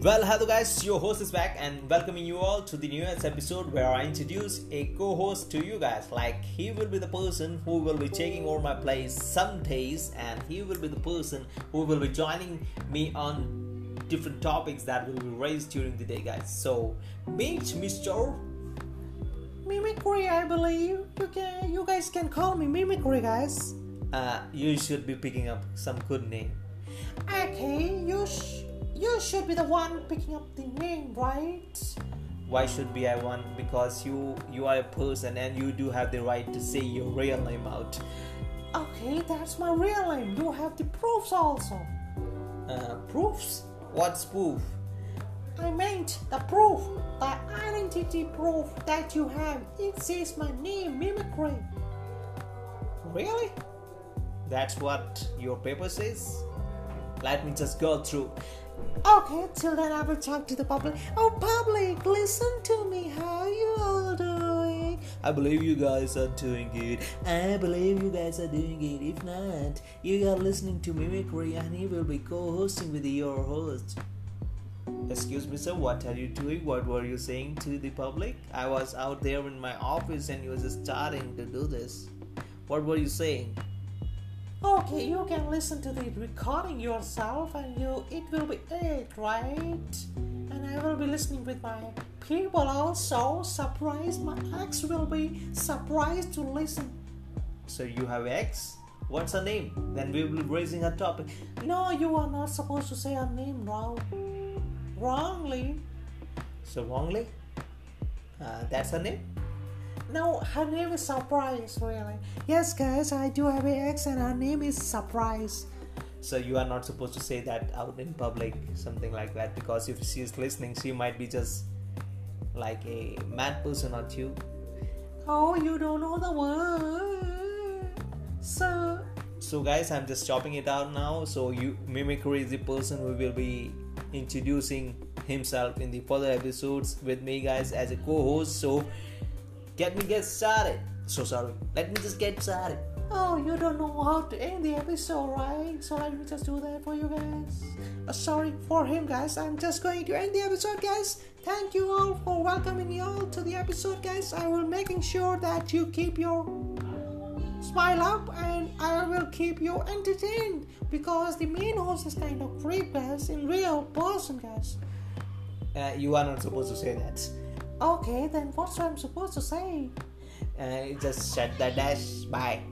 Well, hello guys, your host is back and welcoming you all to the newest episode where I introduce a co-host to you guys. Like he will be the person who will be taking over my place some days, and he will be the person who will be joining me on different topics that will be raised during the day, guys. So meet Mr. Mimicri, I believe. You can, you guys can call me Mimicri, guys. Uh, you should be picking up some good name. Okay, you should be the one picking up the name, right? Why should be I one? Because you you are a person and you do have the right to say your real name out. Okay, that's my real name. You have the proofs also. Uh, proofs? What's proof? I meant the proof, the identity proof that you have. It says my name, Mimicri. Really? That's what your paper says? Let me just go through. Okay, till then I will talk to the public. Oh, public, listen to me. How you all doing? I believe you guys are doing good. I believe you guys are doing good. If not, you are listening to Mimicri and he will be co-hosting with your host. Excuse me, sir, what are you doing? What were you saying to the public? I was out there in my office and you was just starting to do this. What were you saying? Okay, you can listen to the recording yourself and you it will be it, right? And I will be listening with my people also. Surprised my ex will be surprised to listen. So you have X? What's her name? Then we will be raising a topic. No, you are not supposed to say her name wrong. Wrongly. So wrongly? Uh, that's her name? No, her name is Surprise, really. Yes, guys, I do have an ex and her name is Surprise. So you are not supposed to say that out in public, something like that, because if she is listening, she might be just like a mad person or two. Oh, you don't know the word. So, So guys, I'm just chopping it out now. So you mimicri is the person who will be introducing himself in the further episodes with me guys as a co-host. So get me get started. So sorry. Let me just get started. oh, you don't know how to end the episode, right? So let me just do that for you guys. Uh, sorry for him, guys. I'm just going to end the episode, guys. Thank you all for welcoming you all to the episode, guys. I will making sure that you keep your smile up and I will keep you entertained because the main host is kind of creep, guys, in real person, guys. Uh, you are not supposed to say that. Okay, then what's I'm supposed to say? Uh, just shut the dash. Bye.